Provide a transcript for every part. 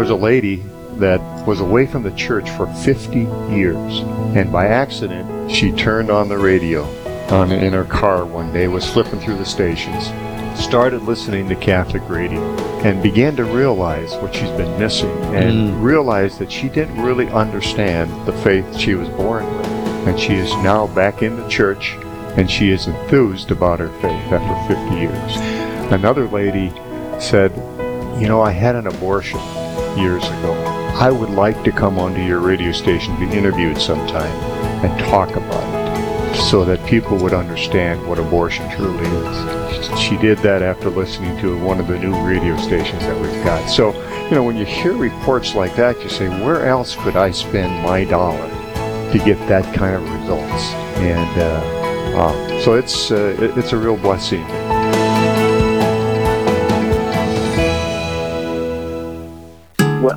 was a lady that was away from the church for 50 years. And by accident, she turned on the radio on, in her car one day, was flipping through the stations, started listening to Catholic radio, and began to realize what she's been missing and Mm. realized that she didn't really understand the faith she was born with. And she is now back in the church and she is enthused about her faith after 50 years. Another lady said, You know, I had an abortion years ago. I would like to come onto your radio station, be interviewed sometime, and talk about it so that people would understand what abortion truly is. She did that after listening to one of the new radio stations that we've got. So, you know, when you hear reports like that, you say, Where else could I spend my dollar to get that kind of results? And uh, uh, so it's, uh, it's a real blessing.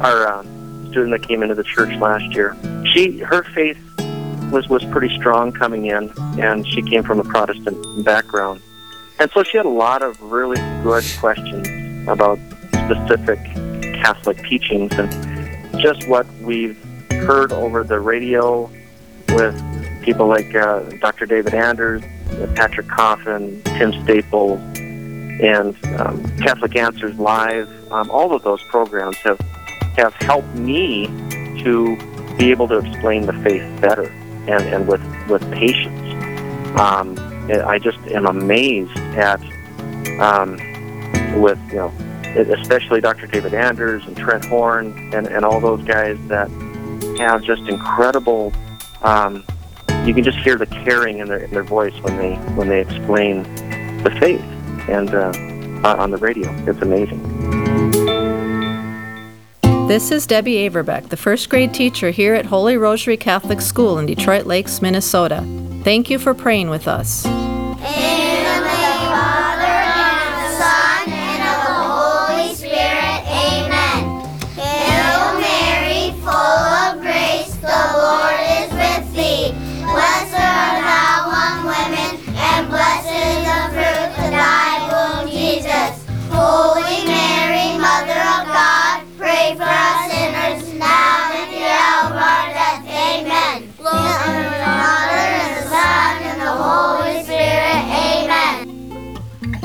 Our um, student that came into the church last year, she her faith was was pretty strong coming in, and she came from a Protestant background, and so she had a lot of really good questions about specific Catholic teachings and just what we've heard over the radio with people like uh, Dr. David Anders, Patrick Coffin, Tim Staples, and um, Catholic Answers Live. Um, all of those programs have have helped me to be able to explain the faith better and, and with with patience. Um, I just am amazed at um, with you know especially Dr. David Anders and Trent Horn and, and all those guys that have just incredible. Um, you can just hear the caring in their in their voice when they when they explain the faith and uh, on on the radio. It's amazing. This is Debbie Averbeck, the first grade teacher here at Holy Rosary Catholic School in Detroit Lakes, Minnesota. Thank you for praying with us.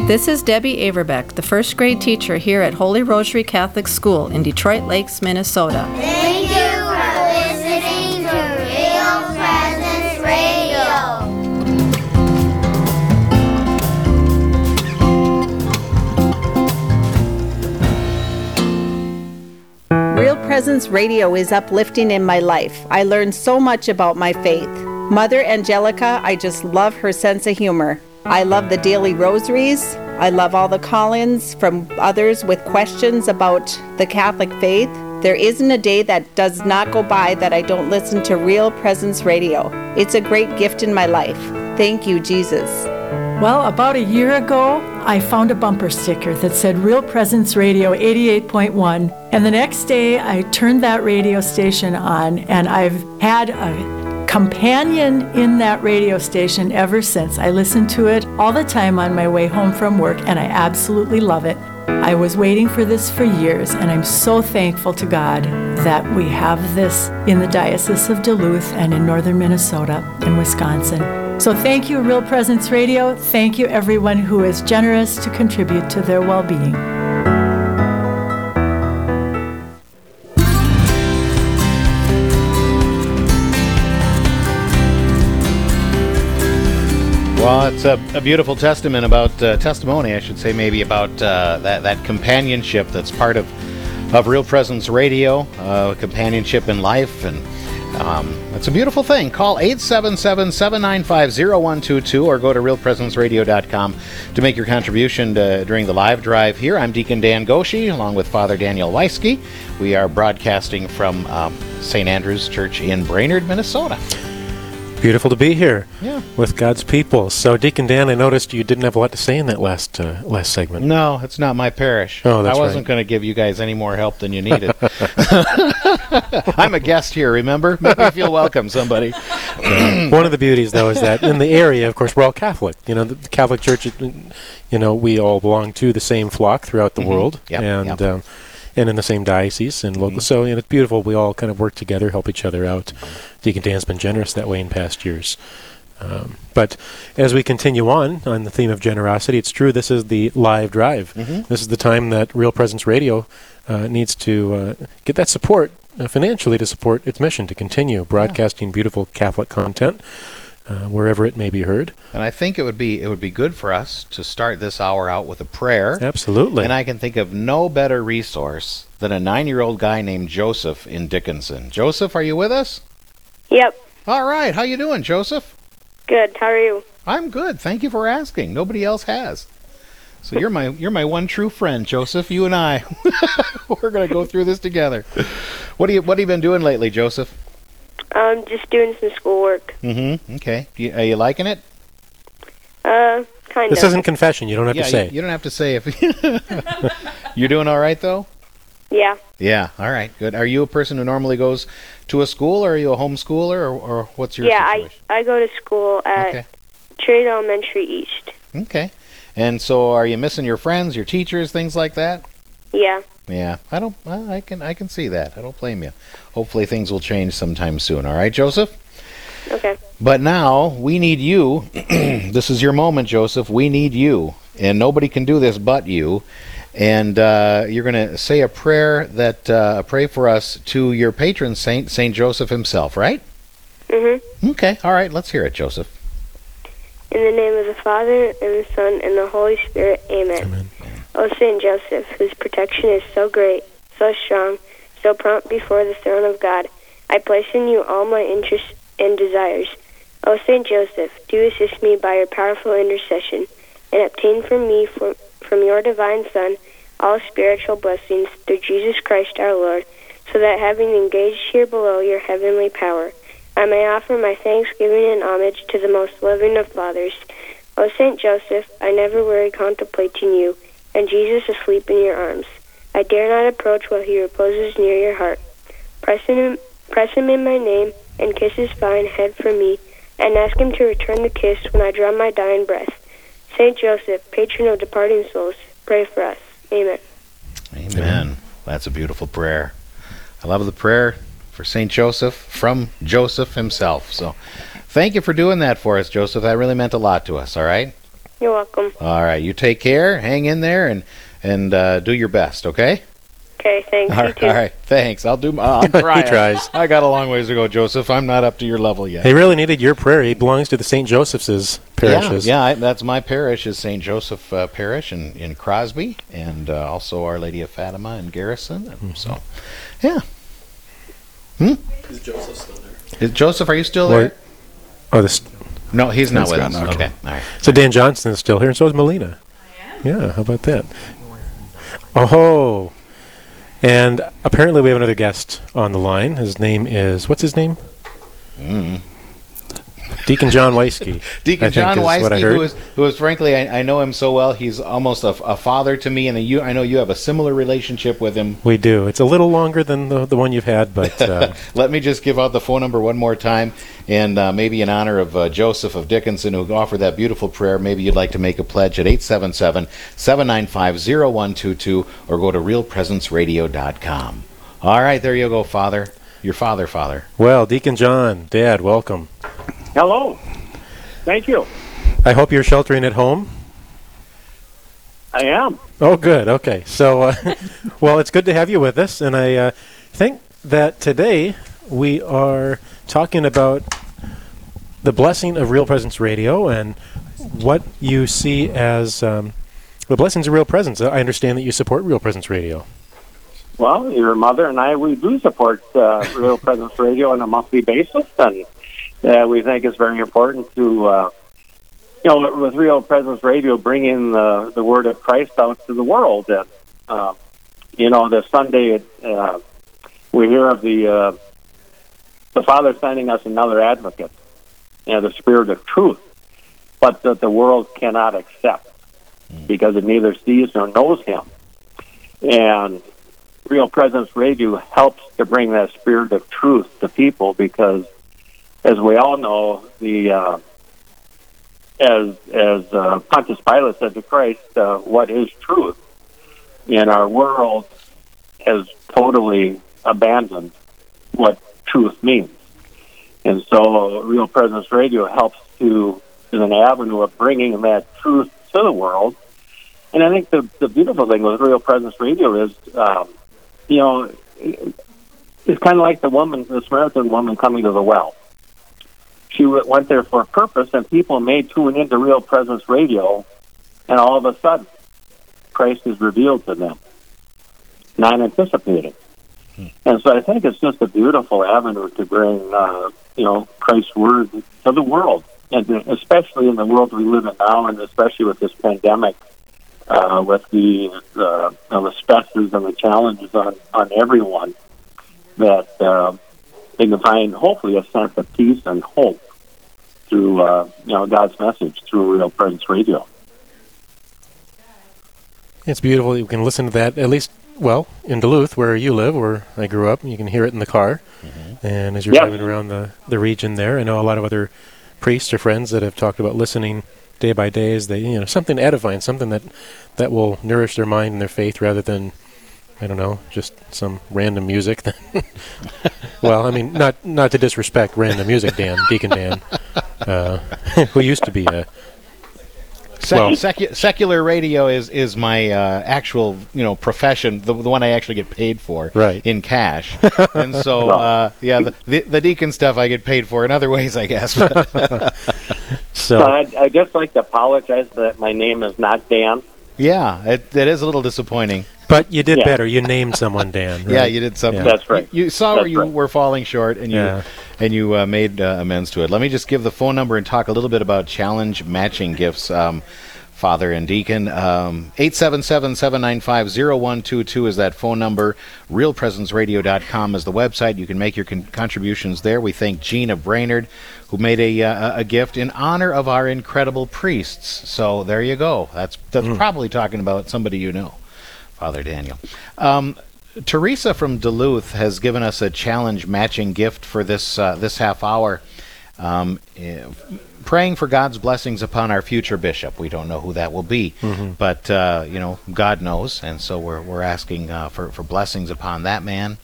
This is Debbie Averbeck, the first grade teacher here at Holy Rosary Catholic School in Detroit Lakes, Minnesota. Thank you for listening to Real Presence Radio. Real Presence Radio is uplifting in my life. I learned so much about my faith. Mother Angelica, I just love her sense of humor. I love the daily rosaries. I love all the call ins from others with questions about the Catholic faith. There isn't a day that does not go by that I don't listen to Real Presence Radio. It's a great gift in my life. Thank you, Jesus. Well, about a year ago, I found a bumper sticker that said Real Presence Radio 88.1. And the next day, I turned that radio station on, and I've had a companion in that radio station ever since. I listen to it all the time on my way home from work, and I absolutely love it. I was waiting for this for years, and I'm so thankful to God that we have this in the Diocese of Duluth and in northern Minnesota and Wisconsin. So thank you, Real Presence Radio. Thank you, everyone who is generous to contribute to their well being. It's a, a beautiful testament about uh, testimony, I should say, maybe about uh, that that companionship that's part of of Real Presence Radio, uh, companionship in life, and um, it's a beautiful thing. Call 877-795-0122 or go to realpresenceradio.com to make your contribution to, during the live drive here. I'm Deacon Dan Goshi, along with Father Daniel Weisky. We are broadcasting from um, St. Andrew's Church in Brainerd, Minnesota. Beautiful to be here Yeah. with God's people. So, Deacon Dan, I noticed you didn't have a lot to say in that last uh, last segment. No, it's not my parish. Oh, that's I wasn't right. going to give you guys any more help than you needed. I'm a guest here, remember? Make me feel welcome, somebody. One of the beauties, though, is that in the area, of course, we're all Catholic. You know, the Catholic Church, you know, we all belong to the same flock throughout the Mhm. world. Yep, and yep. Um, and in the same diocese and local. So you know, it's beautiful. We all kind of work together, help each other out. Deacon Dan's been generous that way in past years. Um, but as we continue on on the theme of generosity, it's true. This is the live drive. This is the time that Real Presence Radio uh, needs to uh, get that support uh, financially to support its mission to continue broadcasting beautiful Catholic content uh, wherever it may be heard. And I think it would be it would be good for us to start this hour out with a prayer. Absolutely. And I can think of no better resource than a nine-year-old guy named Joseph in Dickinson. Joseph, are you with us? Yep. All right. How you doing, Joseph? Good. How are you? I'm good. Thank you for asking. Nobody else has. So you're my you're my one true friend, Joseph. You and I, we're gonna go through this together. What do you what have you been doing lately, Joseph? Um, just doing some schoolwork. Mm-hmm. Okay. Do you, are you liking it? Uh, kind of. this isn't confession. You don't have yeah. to say. You, you don't have to say if you're doing all right though. Yeah. Yeah. All right. Good. Are you a person who normally goes to a school, or are you a homeschooler, or, or what's your yeah, I? I go to school at Okay. Trade Elementary East. Okay. And so, are you missing your friends, your teachers, things like that? Yeah. Yeah. I don't. well, I can. I can see that. I don't blame you. Hopefully, things will change sometime soon. All right, Joseph. Okay. But now we need you. this is your moment, Joseph. We need you, and nobody can do this but you. And uh, you're going to say a prayer that uh, pray for us to your patron saint, Saint Joseph himself, right? Mm-hmm. Okay. All right. Let's hear it, Joseph. In the name of the Father and the Son and the Holy Spirit. Amen. Amen. O Saint Joseph, whose protection is so great, so strong, so prompt before the throne of God, I place in you all my interests and desires. O Saint Joseph, do assist me by your powerful intercession, and obtain from me, from, from your divine Son, all spiritual blessings through Jesus Christ our Lord, so that having engaged here below your heavenly power, I may offer my thanksgiving and homage to the most loving of fathers. O Saint Joseph, I never weary contemplating you, and Jesus asleep in your arms. I dare not approach while he reposes near your heart. Press him, press him in my name, and kiss his fine head for me, and ask him to return the kiss when I draw my dying breath. Saint Joseph, patron of departing souls, pray for us. Amen. Amen. That's a beautiful prayer. I love the prayer for Saint Joseph from Joseph himself. So, thank you for doing that for us, Joseph. That really meant a lot to us. All right. You're welcome. All right. You take care. Hang in there and and uh, do your best. Okay. Okay, thanks. All you right, too. all right. Thanks. I'll do. I'll try. He tries. I got a long ways to go, Joseph. I'm not up to your level yet. He really needed your prayer. He belongs to the St. Joseph's parishes. Yeah, yeah I, that's my parish is St. Joseph uh, Parish in, in Crosby, and uh, also Our Lady of Fatima in Garrison. And So, yeah. Hmm? Is Joseph still there? Joseph, are you still Well, there? Oh, this. No, he's not with gone, us. okay. Okay, all right. So Dan Johnson is still here, and so is Melina. Yeah, how about that? Oh, and apparently we have another guest on the line. His name is what's his name? Mm. Deacon John Weisky. Deacon John is Weisky, who is, who is frankly, I, I know him so well. He's almost a, a father to me, and you, I know you have a similar relationship with him. We do. It's a little longer than the, the one you've had, but uh, Let me just give out the phone number one more time, and uh, maybe in honor of uh, Joseph of Dickinson, who offered that beautiful prayer, maybe you'd like to make a pledge at 877 795 0122 or go to realpresenceradio.com. All right, there you go, Father. Your father, Father. well, Deacon John, Dad, welcome. Hello. Thank you. I hope you're sheltering at home. I am. Oh, good. Okay. So, uh, well, it's good to have you with us, and I uh, think that today we are talking about the blessing of Real Presence Radio and what you see as um, the blessings of Real Presence. I understand that you support Real Presence Radio. Well, your mother and I, we do support uh, Real Presence Radio on a monthly basis, and uh, we think it's very important to, uh, you know, with Real Presence Radio, bring in the, the word of Christ out to the world. And, uh, you know, the Sunday uh, we hear of the uh, the Father sending us another advocate, you know, the Spirit of Truth, but that the world cannot accept because it neither sees nor knows Him. And Real Presence Radio helps to bring that spirit of truth to people because, as we all know, the uh, as as uh, Pontius Pilate said to Christ, uh, "What is truth?" In our world, has totally abandoned what truth means. And so Real Presence Radio helps to, is an avenue of bringing that truth to the world. And I think the, the beautiful thing with Real Presence Radio is, um, you know, it's kind of like the woman, the Samaritan woman coming to the well. She went there for a purpose, and people may tune into Real Presence Radio, and all of a sudden, Christ is revealed to them, not anticipated. Hmm. And so I think it's just a beautiful avenue to bring, uh, you know, Christ's word to the world, and especially in the world we live in now, and especially with this pandemic, uh, with the uh, the stresses and the challenges on on everyone that uh, they can find hopefully a sense of peace and hope through uh, you know God's message through Real Presence Radio. It's beautiful. You can listen to that at least well in Duluth, where you live, where I grew up. You can hear it in the car, mm-hmm. and as you're yep. driving around the the region there, I know a lot of other priests or friends that have talked about listening day by day as they you know something edifying, something that that will nourish their mind and their faith rather than I don't know, just some random music. well, I mean, not not to disrespect random music, Dan Deacon Dan, uh, who used to be a. Sec- well, secu- secular radio is is my uh, actual you know profession, the, the one I actually get paid for, right. in cash, and so uh, yeah, the, the, the deacon stuff I get paid for in other ways, I guess. so I'd, I'd just like to apologize that my name is not Dan. Yeah, it, it is a little disappointing. But you did yeah. better. You named someone, Dan. Right? yeah, you did something. Yeah. That's right. You, you saw That's where you right. were falling short, and you yeah. and you uh, made uh, amends to it. Let me just give the phone number and talk a little bit about challenge matching gifts. Um, Father and Deacon. Um, 877-795-0122 is that phone number. RealPresenceRadio.com is the website. You can make your con- contributions there. We thank Gina Brainerd, who made a, uh, a gift in honor of our incredible priests. So there you go. That's, that's mm. probably talking about somebody you know. Father Daniel. Um, Teresa from Duluth has given us a challenge matching gift for this uh, this half hour. Um, eh, praying for God's blessings upon our future bishop. We don't know who that will be, mm-hmm. but uh, you know God knows, and so we're we're asking uh, for for blessings upon that man.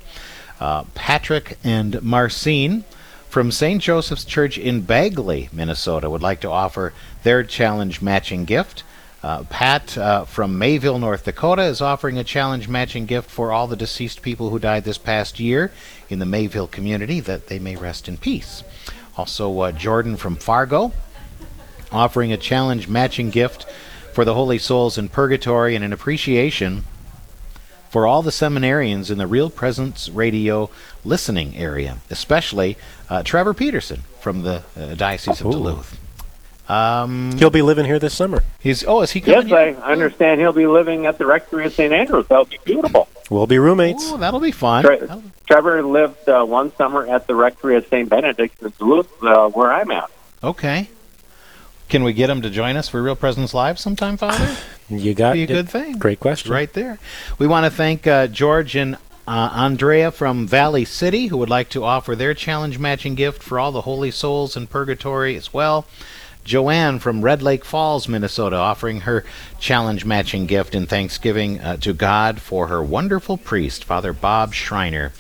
Uh, Patrick and Marcine from St. Joseph's Church in Bagley, Minnesota, would like to offer their challenge matching gift. Uh, Pat uh, from Mayville, North Dakota, is offering a challenge matching gift for all the deceased people who died this past year in the Mayville community that they may rest in peace. Also, uh, Jordan from Fargo offering a challenge matching gift for the holy souls in purgatory and an appreciation for all the seminarians in the Real Presence Radio listening area, especially uh, Trevor Peterson from the uh, Diocese of Duluth. Um, he'll be living here this summer. He's oh, is he coming? Yes, I understand he'll be living at the rectory of St. Andrews. That'll be beautiful. We'll be roommates. Oh, that'll be fun. Tre- Trevor lived uh, one summer at the rectory of St. Benedict in Duluth, uh, where I'm at. Okay. Can we get him to join us for Real Presence Live sometime, Father? you got be a good thing. Great question. Right there. We want to thank uh, George and uh, Andrea from Valley City, who would like to offer their challenge matching gift for all the holy souls in purgatory as well. Joanne from Red Lake Falls, Minnesota, offering her challenge matching gift in thanksgiving uh, to God for her wonderful priest, Father Bob Schreiner.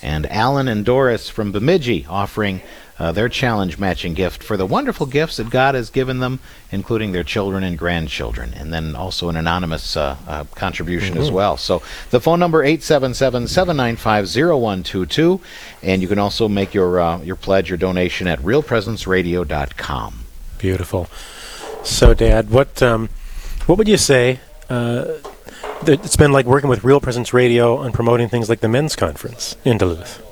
And Alan and Doris from Bemidji offering uh, their challenge matching gift for the wonderful gifts that God has given them, including their children and grandchildren, and then also an anonymous uh, uh, contribution mm-hmm. as well. So the phone number 877-795-0122, and you can also make your uh, your pledge, your donation at realpresenceradio.com. Beautiful. So, Dad, what um, what would you say? Uh, it's been like working with Real Presence Radio on promoting things like the men's conference in Duluth.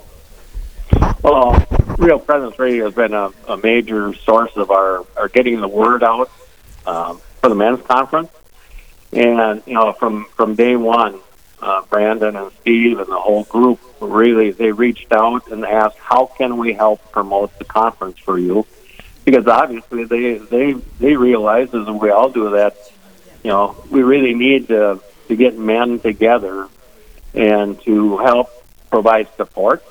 Well, Real Presence Radio has been a, a major source of our, our getting the word out um, for the men's conference, and you know, from from day one, uh, Brandon and Steve and the whole group really they reached out and asked, "How can we help promote the conference for you?" Because obviously they they they realize as we all do that you know we really need to to get men together and to help provide support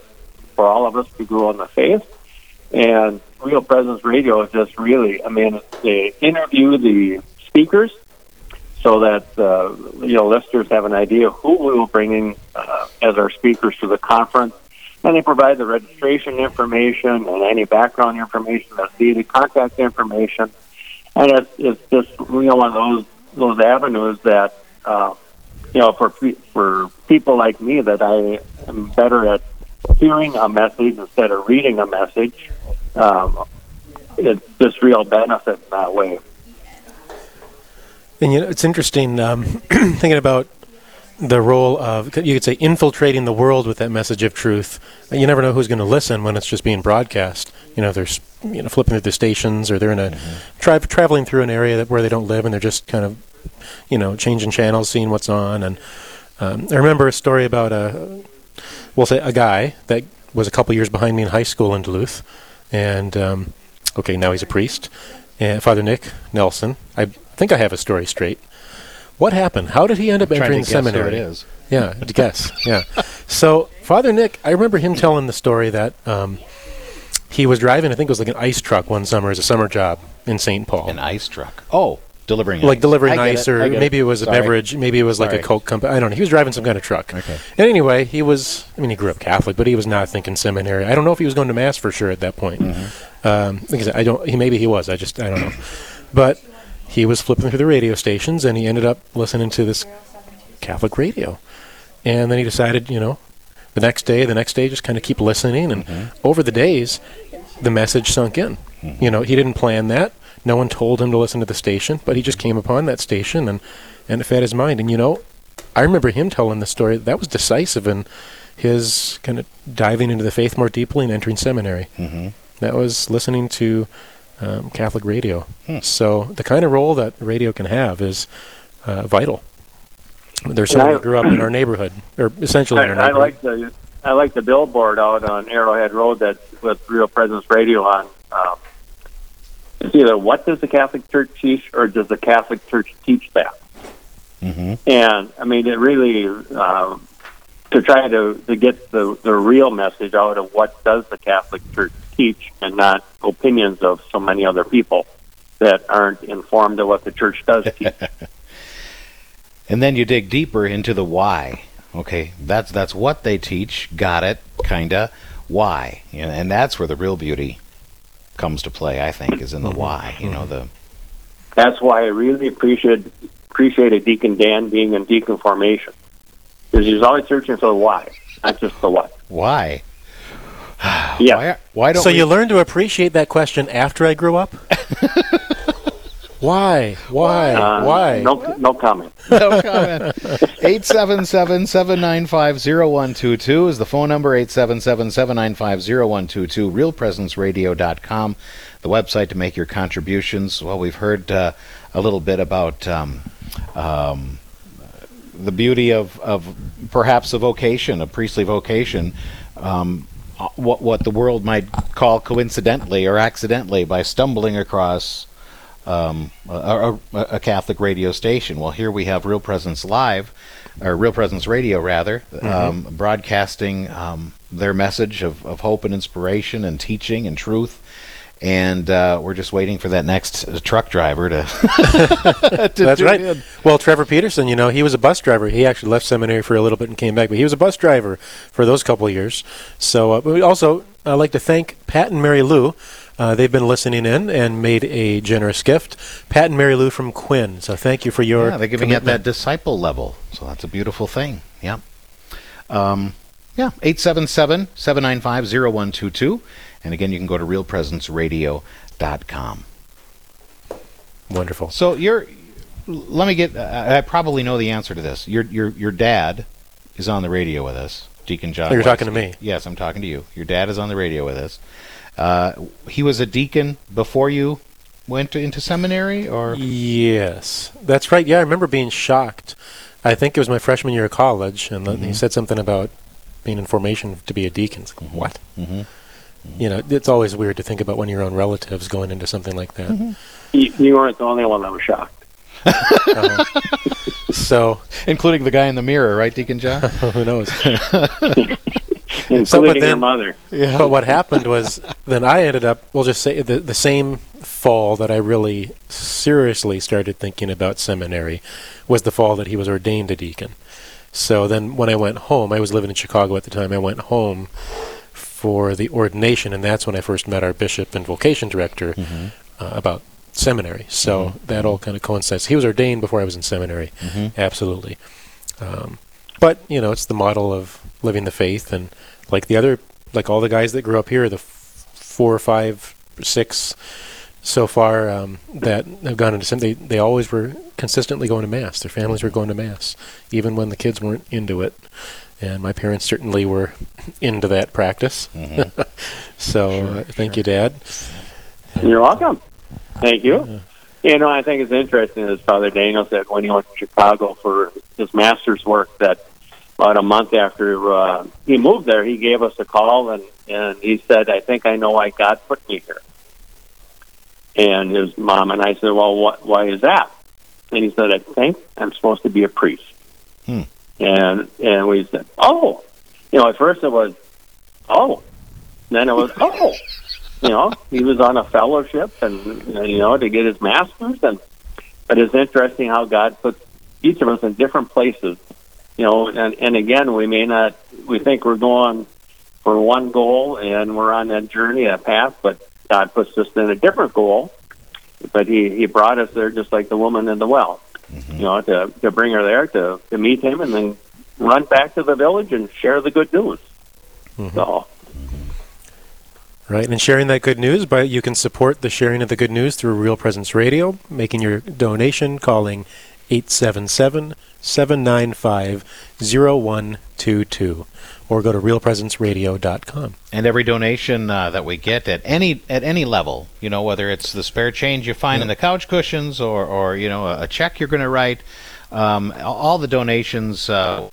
for all of us to grow in the faith and real presence radio is just really i mean they interview the speakers so that uh, you know listeners have an idea who we will bring in uh, as our speakers to the conference. And they provide the registration information and any background information that's needed, contact information, and it's, it's just you know one of those those avenues that uh, you know for for people like me that I am better at hearing a message instead of reading a message. Um, it's just real benefit in that way. And you know, it's interesting um, thinking about the role of you could say infiltrating the world with that message of truth. You never know who's going to listen when it's just being broadcast. You know, they're you know flipping through the stations, or they're in a tra- traveling through an area that, where they don't live, and they're just kind of you know changing channels, seeing what's on. And um, I remember a story about a we'll say a guy that was a couple years behind me in high school in Duluth, and um, okay, now he's a priest. And Father Nick Nelson, I think I have a story straight. What happened? How did he end up to entering guess who seminary? it is. Yeah, to guess. Yeah. So Father Nick, I remember him telling the story that um, he was driving. I think it was like an ice truck one summer as a summer job in St. Paul. An ice truck. Oh, delivering like ice. delivering I ice, or maybe it was a Sorry. beverage, maybe it was like Sorry. a Coke company. I don't know. He was driving some kind of truck. Okay. And anyway, he was. I mean, he grew up Catholic, but he was not thinking seminary. I don't know if he was going to mass for sure at that point. Mm-hmm. Um, like I said, I don't. He maybe he was. I just I don't know. But he was flipping through the radio stations, and he ended up listening to this Catholic radio. And then he decided, you know, the next day, the next day, just kind of keep listening. And Mm-hmm. over the days, the message sunk in. You know, he didn't plan that. No one told him to listen to the station, but he just came upon that station and, and it fed his mind. And, you know, I remember him telling the story. That was decisive in his kind of diving into the faith more deeply and entering seminary. Mhm. That was listening to um, Catholic radio. Hmm. So the kind of role that radio can have is uh, vital. There's And someone I- who grew up in our neighborhood, or essentially in our I, I like the I like the billboard out on Arrowhead Road that with Real Presence Radio on. Um, it's either what does the Catholic Church teach, or does the Catholic Church teach that? Mm-hmm. And I mean, it really um, to try to to get the the real message out of what does the Catholic Church teach, and not opinions of so many other people that aren't informed of what the Church does teach. And then you dig deeper into the why. Okay, that's that's what they teach. Got it? Kinda. Why? And, and that's where the real beauty comes to play. I think is in the mm-hmm. why. You know mm-hmm. the. That's why I really appreciate appreciated Deacon Dan being in deacon formation because he's always searching for the why, not just the what. Why? Yeah. Why, why don't so we, you learn to appreciate that question after I grew up? Why? Why? Uh, Why? No, no comment. no comment. 877-795-0122 is the phone number, 877-795-0122, realpresenceradio.com, the website to make your contributions. Well, we've heard uh, a little bit about um, um, the beauty of, of perhaps a vocation, a priestly vocation, um, what, what the world might call coincidentally or accidentally by stumbling across um, a, a, a Catholic radio station. Well, here we have Real Presence Live, or Real Presence Radio, rather, um, broadcasting um, their message of, of hope and inspiration and teaching and truth. And uh, we're just waiting for that next uh, truck driver to. to That's right. it. Well, Trevor Peterson, you know, he was a bus driver. He actually left seminary for a little bit and came back, but he was a bus driver for those couple of years. So, uh, but we also I'd like to thank Pat and Mary Lou. Uh, they've been listening in and made a generous gift. Pat and Mary Lou from Quinn. So thank you for your. Yeah, they're giving at that disciple level. So that's a beautiful thing. Yeah. Um, yeah, 877 795 0122. And again, you can go to realpresenceradio.com. Wonderful. So you're. Let me get. I I probably know the answer to this. Your your your dad is on the radio with us, Deacon John. Oh, you're talking to me. Yes, I'm talking to you. Your dad is on the radio with us. Uh, he was a deacon before you went to, into seminary, or Yes, that's right. Yeah, I remember being shocked. I think it was my freshman year of college, and then he said something about being in formation to be a deacon. Like, what? Mhm. You know, it's always weird to think about one of your own relatives going into something like that. You, you weren't the only one that was shocked. Uh, so including the guy in the mirror, right, Deacon John? who knows? including So, but your then- mother. But what happened was then I ended up, we'll just say, the, the same fall that I really seriously started thinking about seminary was the fall that he was ordained a deacon. So then when I went home, I was living in Chicago at the time, I went home for the ordination, and that's when I first met our bishop and vocation director uh, about seminary. So that all kind of coincides. He was ordained before I was in seminary, absolutely. Um, but you know, it's the model of living the faith, and like the other, like all the guys that grew up here, the f- four or five, six so far um, that have gone into sem- they they always were consistently going to mass. Their families were going to mass, even when the kids weren't into it. And my parents certainly were into that practice. so uh, thank you, Dad. You're welcome. Thank you. You know, I think it's interesting, as Father Daniel said, when he went to Chicago for his master's work, that about a month after uh, he moved there, he gave us a call and, and he said, I think I know why God put me here. And his mom and I said, Well, what, why is that? And he said, I think I'm supposed to be a priest. Hmm. And and we said, Oh, you know, at first it was, Oh. then it was, Oh you know, he was on a fellowship and, you know to get his master's and but it's interesting how God puts each of us in different places. You know, and, and again we may not we think we're going for one goal and we're on that journey, a path, but God puts us in a different goal. But he, he brought us there just like the woman in the well. Mm-hmm. You know, to, to bring her there to, to meet him and then run back to the village and share the good news. Mm-hmm. So mm-hmm. Right, and sharing that good news, but you can support the sharing of the good news through Real Presence Radio, making your donation, calling 877-795-0122, or go to realpresenceradio.com. And every donation uh, that we get at any at any level, you know, whether it's the spare change you find in the couch cushions or, or you know a, a check you're going to write, um, all the donations uh,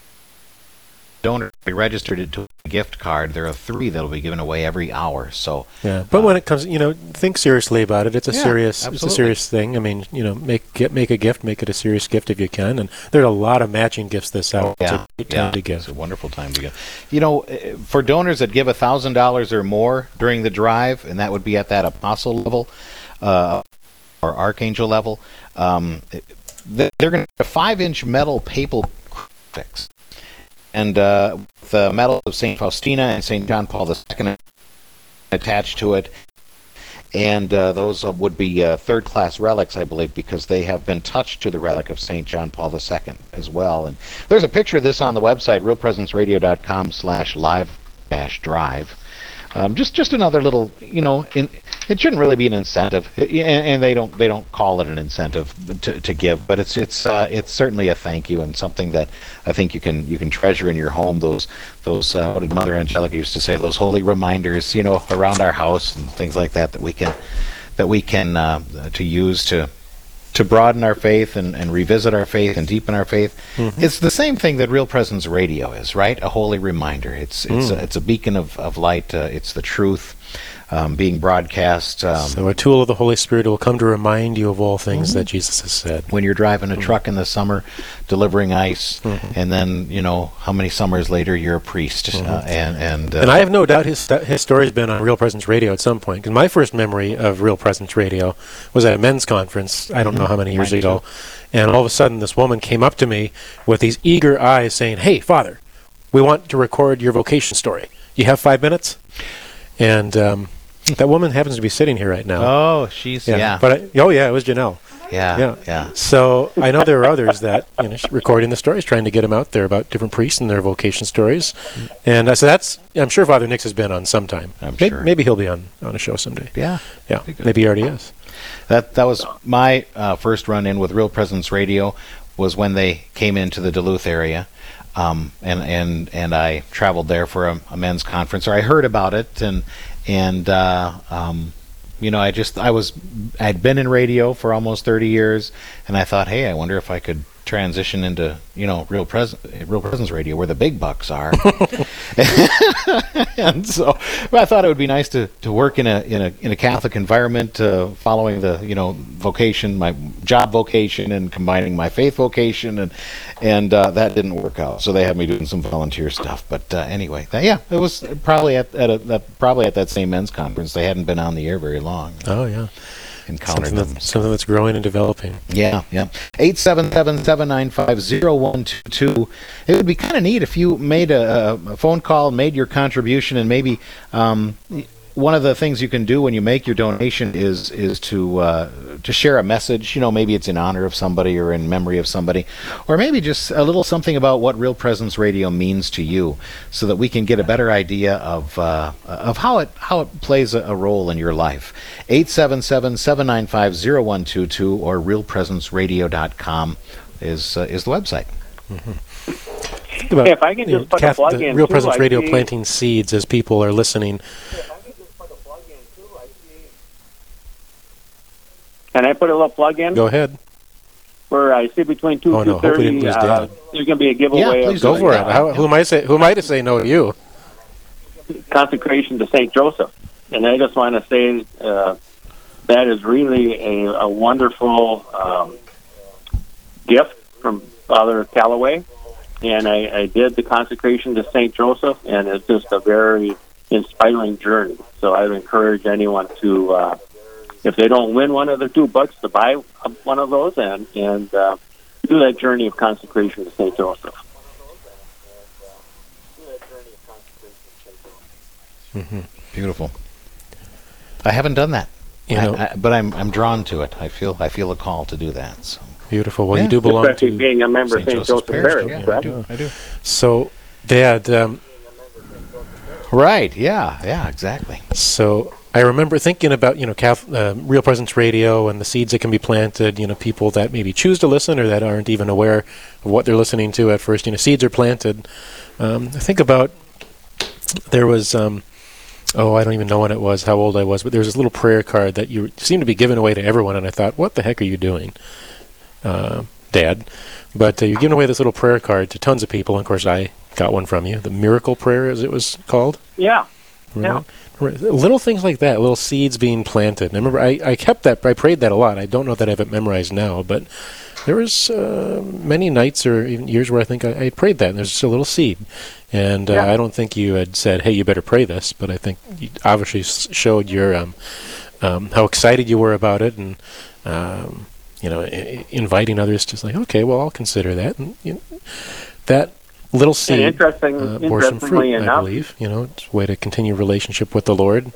donor be registered to a gift card. There are three that'll be given away every hour. So Yeah, but when it comes, you know, think seriously about it. It's a Yeah, serious, it's a serious thing. I mean, you know, make get make a gift, make it a serious gift if you can. And there are a lot of matching gifts this hour. It's yeah, a great yeah, time to it's a wonderful time to give. You know, eh, for donors that give a thousand dollars or more during the drive, and that would be at that apostle level uh, or archangel level, um, they're going to get a five-inch metal papal crucifix, and uh, the medal of Saint Faustina and Saint John Paul II attached to it. And uh, those would be uh, third-class relics, I believe, because they have been touched to the relic of Saint John Paul II as well. And there's a picture of this on the website, realpresenceradio.com slash live dash drive. Um, just just another little, you know, in, it shouldn't really be an incentive, and, and they don't they don't call it an incentive to, to give, but it's it's uh, it's certainly a thank you and something that I think you can you can treasure in your home. Those those uh, what did Mother Angelica used to say? Those holy reminders, you know, around our house and things like that that we can that we can uh, to use to to broaden our faith and, and revisit our faith and deepen our faith. It's the same thing that Real Presence Radio is, right? A holy reminder. It's it's a, it's a beacon of, of light. Uh, it's the truth um, being broadcast. Um, So a tool of the Holy Spirit will come to remind you of all things Mm-hmm. that Jesus has said. when you're driving a truck in the summer, delivering ice, and then you know how many summers later you're a priest, uh, and and, uh, And I have no doubt his his story's been on Real Presence Radio at some point. Because my first memory of Real Presence Radio was at a men's conference. I don't know how many years Mine ago, and all of a sudden this woman came up to me with these eager eyes, saying, "Hey, Father, we want to record your vocation story. You have five minutes?" And um, that woman happens to be sitting here right now. oh, she's yeah, But I, oh yeah, it was Janelle. yeah, yeah. yeah. So I know there are others that you know recording the stories, trying to get them out there about different priests and their vocation stories. And uh, so that's I'm sure Father Nix has been on sometime. I'm May- sure. Maybe he'll be on on a show someday. Yeah. Yeah, maybe he already is. That that was my uh, first run in with Real Presence Radio was when they came into the Duluth area, um, and and and I traveled there for a, a men's conference, or I heard about it, and and uh, um, you know I just I was I'd been in radio for almost thirty years, and I thought, hey, I wonder if I could transition into you know real presence real presence radio where the big bucks are. And so I thought it would be nice to, to work in a in a in a Catholic environment uh, following the you know vocation my job vocation and combining my faith vocation and and uh, that didn't work out. So they had me doing some volunteer stuff. But uh, anyway that, yeah it was probably at, at a, that probably at that same men's conference. They hadn't been on the air very long. Oh yeah, encountered something, them that, something that's growing and developing. yeah, yeah. 877-795-0122. It would be kind of neat if you made a, a phone call, made your contribution, and maybe um, one of the things you can do when you make your donation is is to uh, to share a message. You know, maybe it's in honor of somebody or in memory of somebody, or maybe just a little something about what Real Presence Radio means to you, so that we can get a better idea of uh, of how it how it plays a, a role in your life. 877-795-0122 or realpresenceradio.com is uh, is the website. Think about, If I can just know, put a plug the in, Real too, Presence I Radio see- planting seeds as people are listening. Can I put a little plug in? Go ahead. Where I see between two Oh, and no, two thirty, uh, there's going to be a giveaway. Yeah, please Go for it. How, who am I say? Who am I to say no to you? consecration to Saint Joseph, and I just want to say uh, that is really a, a wonderful um, gift from Father Calloway, and I, I did the consecration to Saint Joseph, and it's just a very inspiring journey. So I would encourage anyone to, uh, if they don't win one of the two books, to buy one of those and and uh, do that journey of consecration to Saint Joseph. Mm-hmm. Beautiful. I haven't done that. You know, I- but I'm I'm drawn to it. I feel I feel a call to do that. So. beautiful. Well, Yeah. you do belong Especially to. being a member of St. Saint Joseph's Joseph Parish, Parish. yeah, I do. I do. So, Dad. Um, Right. Yeah. Yeah. Exactly. So I remember thinking about you know Cath- uh, Real Presence Radio and the seeds that can be planted. You know, people that maybe choose to listen or that aren't even aware of what they're listening to at first. You know, seeds are planted. Um, I think about there was. Um, Oh, I don't even know when it was, how old I was, but there was this little prayer card that you seemed to be giving away to everyone, and I thought, what the heck are you doing, uh, Dad? But uh, you're giving away this little prayer card to tons of people, and of course I got one from you, the miracle prayer, as it was called. Yeah. Right. Right. Little things like that, little seeds being planted. And I remember I, I kept that, I prayed that a lot. I don't know that I have it memorized now, but there was uh, many nights or even years where I think I, I prayed that, and there's just a little seed. And uh, Yeah. I don't think you had said, "Hey, you better pray this," but I think you obviously showed your um, um, how excited you were about it, and um, you know, I- I- inviting others to like, okay, well, I'll consider that. And you know, that little seed interesting- uh, bore some interestingly fruit, I believe. You know, it's a way to continue relationship with the Lord.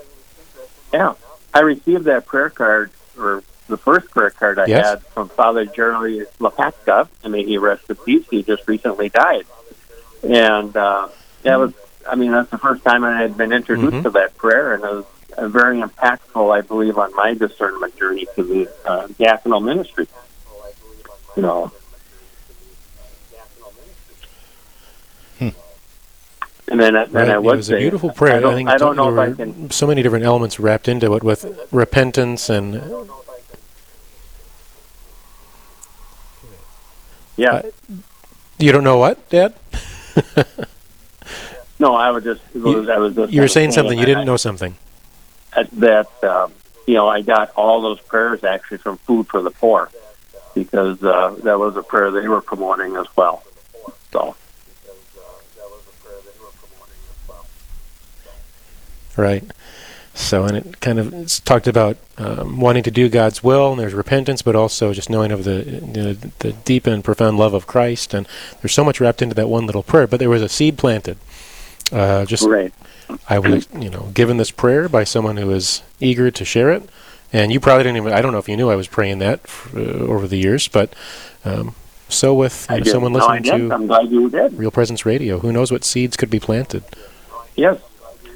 Yeah, I received that prayer card, or the first prayer card I Yes. had from Father Jerry Lepatka. I mean, he rest in peace. He just recently died, and uh, that was. I mean, that's the first time I had been introduced Mhm. to that prayer, and it was uh, very impactful, I believe, on my discernment journey to the uh, diaconal ministry. You know. And then, then Right, I it was say, a beautiful prayer. I don't, think I don't know if I can so many different elements wrapped into it with repentance and Yeah. Uh, you don't know what, Dad? No, I was just. I You- was, I was just You were saying something. You didn't know something. That um, you know, I got all those prayers actually from Food for the Poor, because uh, that was a prayer they were promoting as well. So Right. So, and it kind of it's talked about um, wanting to do God's will, and there's repentance, but also just knowing of the you know, the deep and profound love of Christ. And there's so much wrapped into that one little prayer. But there was a seed planted. Uh, just right. I was, you know, given this prayer by someone who was eager to share it, and you probably didn't even. I don't know if you knew I was praying that f- uh, over the years, but um, so with know, someone listening did. to I'm glad you did. Real Presence Radio, who knows what seeds could be planted? Yes.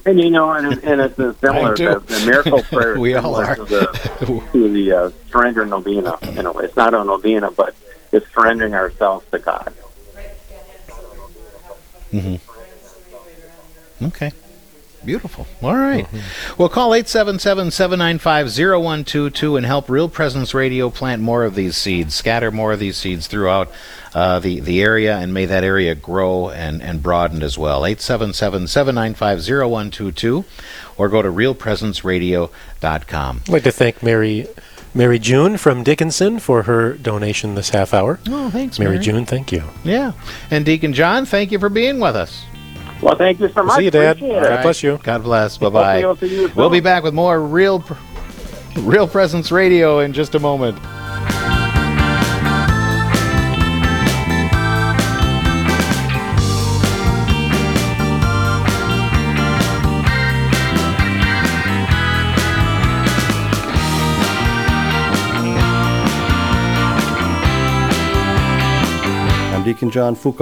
And you know, and, and it's a similar the, the miracle prayer. We all are. to the, to the uh, surrender novena. In a way, it's not a novena, but it's surrendering ourselves to God. Mm-hmm. Okay. Beautiful. All right. Well, call 877-795-0122 and help Real Presence Radio plant more of these seeds, scatter more of these seeds throughout uh, the, the area, and may that area grow and, and broaden as well. 877-795-0122 or go to realpresenceradio.com. I'd like to thank Mary Mary June from Dickinson for her donation this half hour. Oh, thanks, Mary Mary. June, thank you. Yeah. And Deacon John, thank you for being with us. Well, thank you so much. See you, Dad. Appreciate it. God bless you. God bless. Bye bye. we'll see you soon. We'll be back with more real, real presence radio in just a moment. I'm Deacon John Foucault.